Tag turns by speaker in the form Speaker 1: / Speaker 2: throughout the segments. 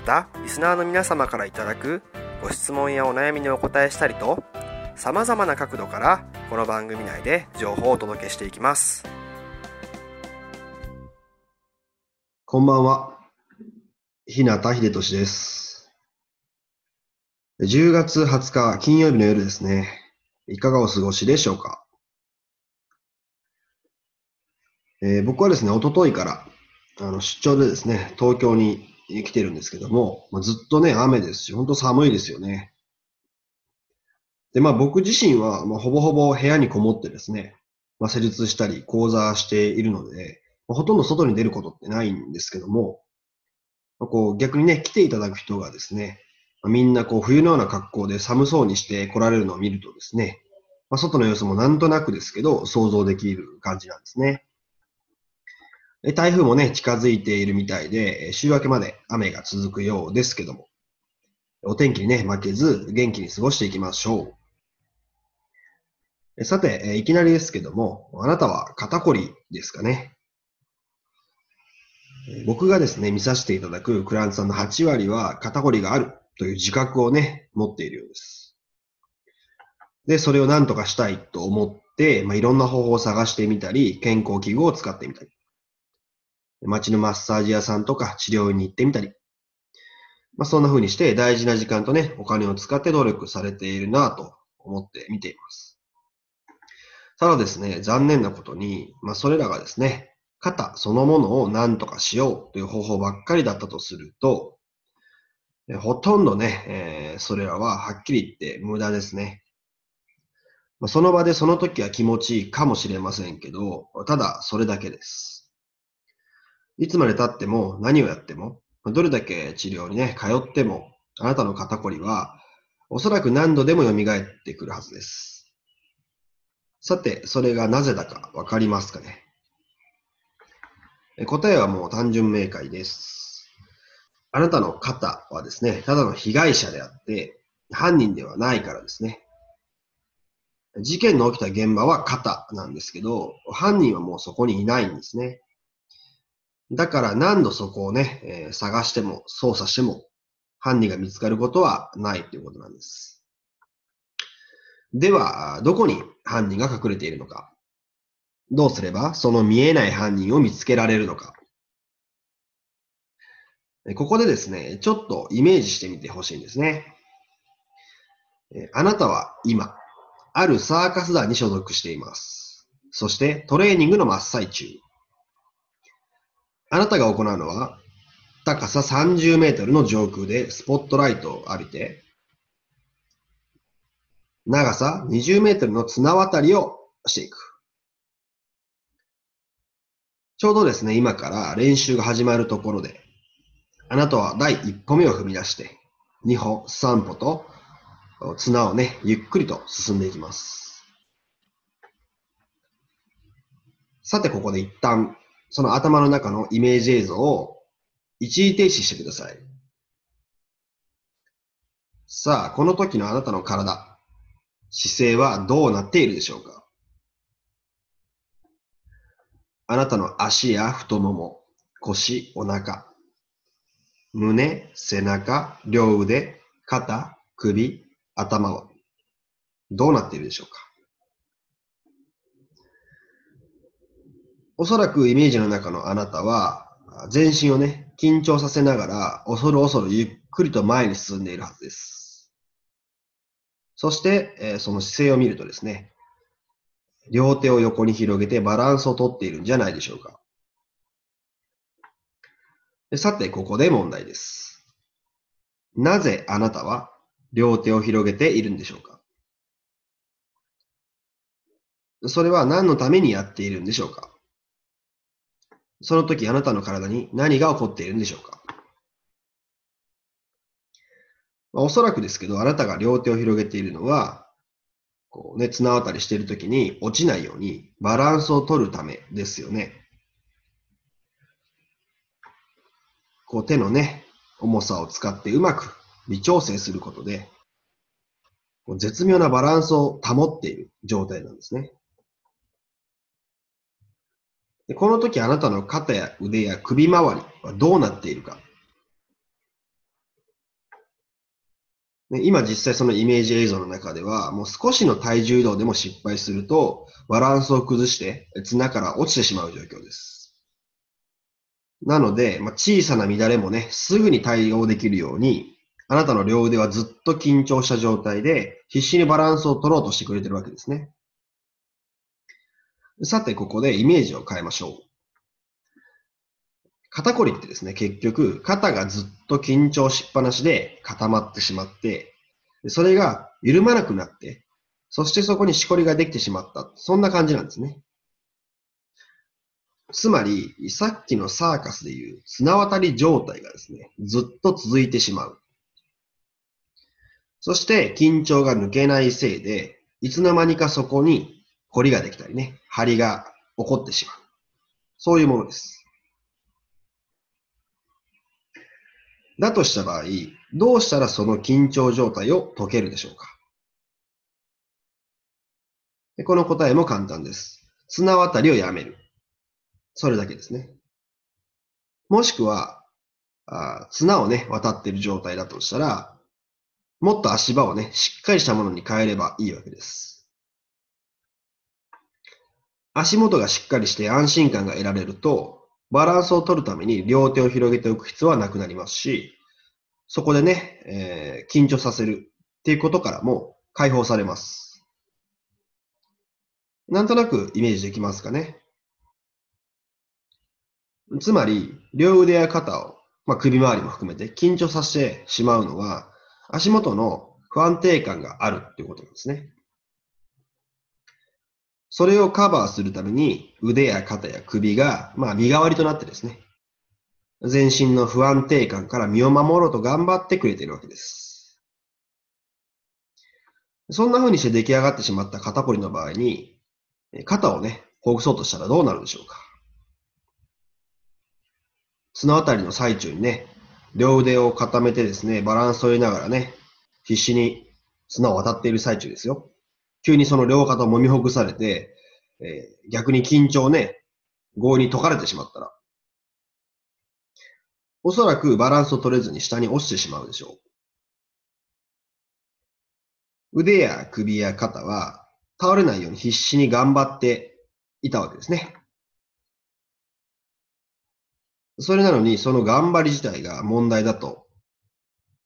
Speaker 1: またリスナーの皆様からいただくご質問やお悩みにお答えしたりとさまざまな角度からこの番組内で情報をお届けしていきます。
Speaker 2: こんばんは。日向秀俊です。10月20日金曜日の夜ですね。いかがお過ごしでしょうか？えー、僕はですね、おとといからあの出張でですね、東京に来てるんですけども、まあ、ずっとね、雨ですし、本当寒いですよね。で、まあ僕自身は、まあ、ほぼほぼ部屋にこもってですね、まあ、施術したり講座しているので、まあ、ほとんど外に出ることってないんですけども、まあ、こう逆にね、来ていただく人がですね、まあ、みんなこう冬のような格好で寒そうにして来られるのを見るとですね、まあ、外の様子もなんとなくですけど想像できる感じなんですね。台風もね、近づいているみたいで、週明けまで雨が続くようですけども、お天気にね、負けず、元気に過ごしていきましょう。さて、いきなりですけども、あなたは肩こりですかね。僕がですね、見させていただくクラントさんの8割は肩こりがあるという自覚をね、持っているようです。で、それを何とかしたいと思って、まあ、いろんな方法を探してみたり、健康器具を使ってみたり、街のマッサージ屋さんとか治療院に行ってみたり、まあ、そんな風にして大事な時間とね、お金を使って努力されているなと思って見ています。ただですね、残念なことに、まあ、それらがですね、肩そのものを何とかしようという方法ばっかりだったとすると、ほとんどね、えー、それらははっきり言って無駄ですね。まあ、その場でその時は気持ちいいかもしれませんけど、ただそれだけです。いつまで経っても何をやっても、どれだけ治療にね、通っても、あなたの肩こりは、おそらく何度でも蘇ってくるはずです。さて、それがなぜだかわかりますかね？答えはもう単純明快です。あなたの肩はですね、ただの被害者であって、犯人ではないからですね。事件の起きた現場は肩なんですけど、犯人はもうそこにいないんですね。だから何度そこをね、えー、探しても操作しても犯人が見つかることはないということなんです。では、どこに犯人が隠れているのか。どうすればその見えない犯人を見つけられるのか。ここでですね、ちょっとイメージしてみてほしいんですね。あなたは今、あるサーカス団に所属しています。そしてトレーニングの真っ最中。あなたが行うのは、高さ30メートルの上空でスポットライトを浴びて、長さ20メートルの綱渡りをしていく。ちょうどですね、今から練習が始まるところで、あなたは第一歩目を踏み出して、2歩、3歩と綱をね、ゆっくりと進んでいきます。さて、ここで一旦その頭の中のイメージ映像を一時停止してください。さあ、この時のあなたの体、姿勢はどうなっているでしょうか？あなたの足や太もも、腰、お腹、胸、背中、両腕、肩、首、頭はどうなっているでしょうか？おそらくイメージの中のあなたは、全身をね、緊張させながら、恐る恐るゆっくりと前に進んでいるはずです。そして、え、その姿勢を見るとですね、両手を横に広げてバランスをとっているんじゃないでしょうか。さて、ここで問題です。なぜあなたは両手を広げているんでしょうかそれは何のためにやっているんでしょうかその時あなたの体に何が起こっているんでしょうか？おそらくですけど、あなたが両手を広げているのは、こうね、綱渡りしている時に落ちないようにバランスを取るためですよね。こう手のね、重さを使ってうまく微調整することで、絶妙なバランスを保っている状態なんですね。でこの時あなたの肩や腕や首周りはどうなっているか。ね、今実際そのイメージ映像の中では、もう少しの体重移動でも失敗すると、バランスを崩して綱から落ちてしまう状況です。なので、まあ、小さな乱れもね、すぐに対応できるように、あなたの両腕はずっと緊張した状態で、必死にバランスを取ろうとしてくれてるわけですね。さて、ここでイメージを変えましょう。肩こりってですね、結局、肩がずっと緊張しっぱなしで固まってしまって、それが緩まなくなって、そしてそこにしこりができてしまった。そんな感じなんですね。つまり、さっきのサーカスでいう綱渡り状態がですね、ずっと続いてしまう。そして緊張が抜けないせいで、いつの間にかそこに凝りができたりね、張りが起こってしまう。そういうものです。だとした場合、どうしたらその緊張状態を解けるでしょうか？でこの答えも簡単です。綱渡りをやめる。それだけですね。もしくは、あ綱をね、渡っている状態だとしたら、もっと足場をね、しっかりしたものに変えればいいわけです。足元がしっかりして安心感が得られると、バランスを取るために両手を広げておく必要はなくなりますし、そこでね、えー、緊張させるっていうことからも解放されます。なんとなくイメージできますかね。つまり、両腕や肩を、まあ、首周りも含めて緊張させてしまうのは、足元の不安定感があるっていうことなんですね。それをカバーするために腕や肩や首が、まあ、身代わりとなってですね、全身の不安定感から身を守ろうと頑張ってくれているわけです。そんな風にして出来上がってしまった肩こりの場合に、肩をね、ほぐそうとしたらどうなるでしょうか綱渡りの最中にね、両腕を固めてですね、バランスを取りながらね、必死に綱を渡っている最中ですよ。急にその両肩を揉みほぐされて、えー、逆に緊張ね、合に解かれてしまったら、おそらくバランスを取れずに下に落ちてしまうでしょう。腕や首や肩は倒れないように必死に頑張っていたわけですね。それなのに、その頑張り自体が問題だと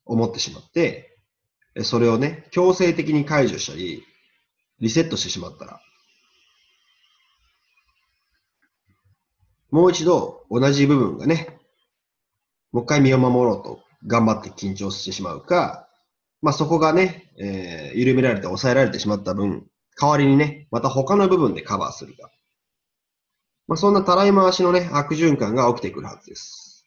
Speaker 2: 思ってしまって、それをね、強制的に解除したり、リセットしてしまったら、もう一度同じ部分がね、もう一回身を守ろうと頑張って緊張してしまうか、まあそこがね、えー、緩められて抑えられてしまった分、代わりにね、また他の部分でカバーするか。まあ、そんなたらい回しのね、悪循環が起きてくるはずです。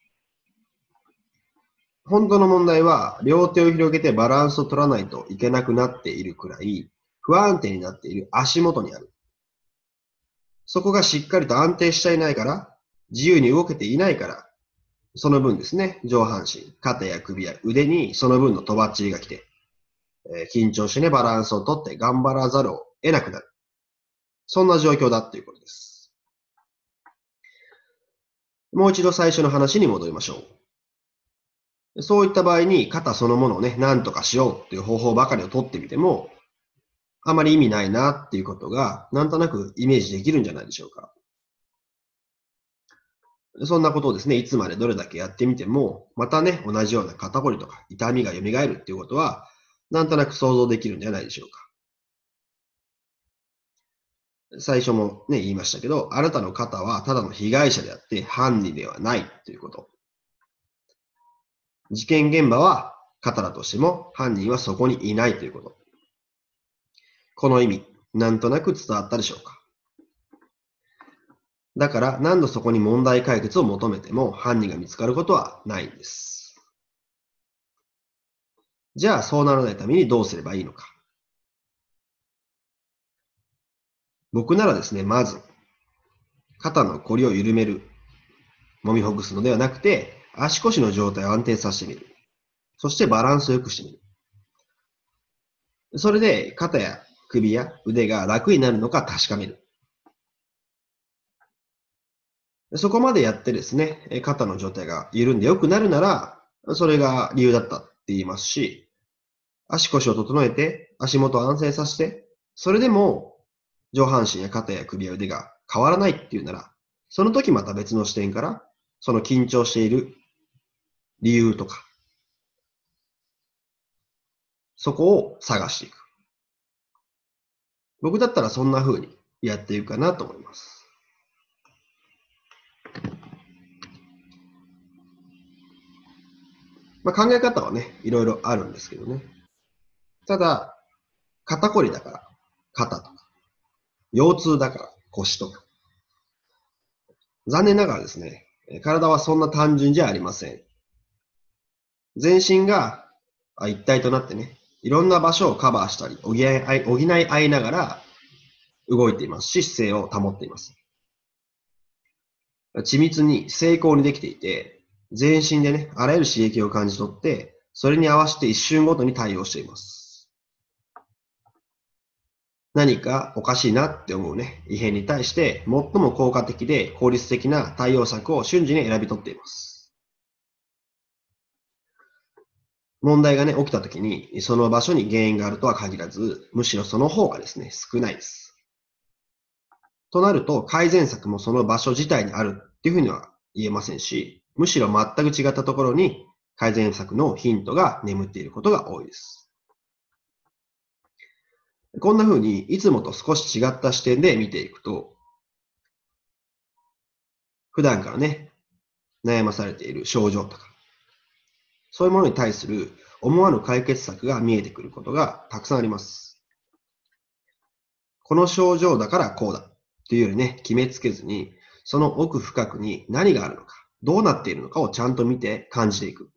Speaker 2: 本当の問題は、両手を広げてバランスを取らないといけなくなっているくらい、不安定になっている足元にある。そこがしっかりと安定していないから、自由に動けていないから、その分ですね、上半身、肩や首や腕にその分のとばっちりが来て、えー、緊張してね、バランスをとって頑張らざるを得なくなる。そんな状況だっていうことです。もう一度最初の話に戻りましょう。そういった場合に肩そのものをね、何とかしようっていう方法ばかりを取ってみても、あまり意味ないなっていうことが、なんとなくイメージできるんじゃないでしょうか。そんなことをですね、いつまでどれだけやってみても、またね、同じような肩こりとか痛みが蘇るっていうことは、なんとなく想像できるんじゃないでしょうか。最初もね、言いましたけど、あなたの肩はただの被害者であって犯人ではないということ。事件現場は肩だとしても犯人はそこにいないということ。この意味、なんとなく伝わったでしょうか？だから何度そこに問題解決を求めても犯人が見つかることはないんです。じゃあそうならないためにどうすればいいのか？僕ならですね、まず、肩のこりを緩める、揉みほぐすのではなくて、足腰の状態を安定させてみる。そしてバランスを良くしてみる。それで肩や首や腕が楽になるのか確かめる。そこまでやってですね、肩の状態が緩んで良くなるなら、それが理由だったって言いますし、足腰を整えて足元を安静させて、それでも上半身や肩や首や腕が変わらないっていうなら、その時また別の視点から、その緊張している理由とか、そこを探していく。僕だったらそんな風にやっていくかなと思います。まあ、考え方はね、いろいろあるんですけどね。ただ、肩こりだから肩とか、腰痛だから腰とか。残念ながらですね、体はそんな単純じゃありません。全身が一体となってね、いろんな場所をカバーしたり、補い補い合いながら動いていますし、姿勢を保っています。緻密に成功にできていて、全身でね、あらゆる刺激を感じ取って、それに合わせて一瞬ごとに対応しています。何かおかしいなって思うね、異変に対して最も効果的で効率的な対応策を瞬時に選び取っています。問題がね、起きた時に、その場所に原因があるとは限らず、むしろその方がですね、少ないです。となると、改善策もその場所自体にあるっていうふうには言えませんし、むしろ全く違ったところに改善策のヒントが眠っていることが多いです。こんな風にいつもと少し違った視点で見ていくと、普段からね、悩まされている症状とか、そういうものに対する思わぬ解決策が見えてくることがたくさんあります。この症状だからこうだというよりね、決めつけずに、その奥深くに何があるのか、どうなっているのかをちゃんと見て感じていく。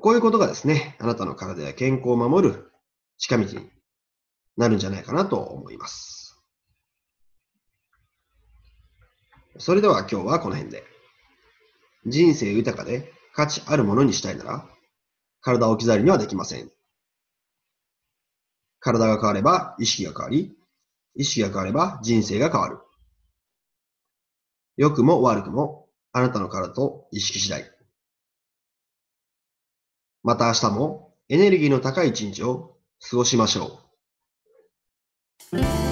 Speaker 2: こういうことがですね、あなたの体や健康を守る近道になるんじゃないかなと思います。それでは今日はこの辺で。人生豊かで価値あるものにしたいなら、体を置き去りにはできません。体が変われば意識が変わり、意識が変われば人生が変わる。良くも悪くもあなたの体と意識次第。また明日もエネルギーの高い一日を過ごしましょう。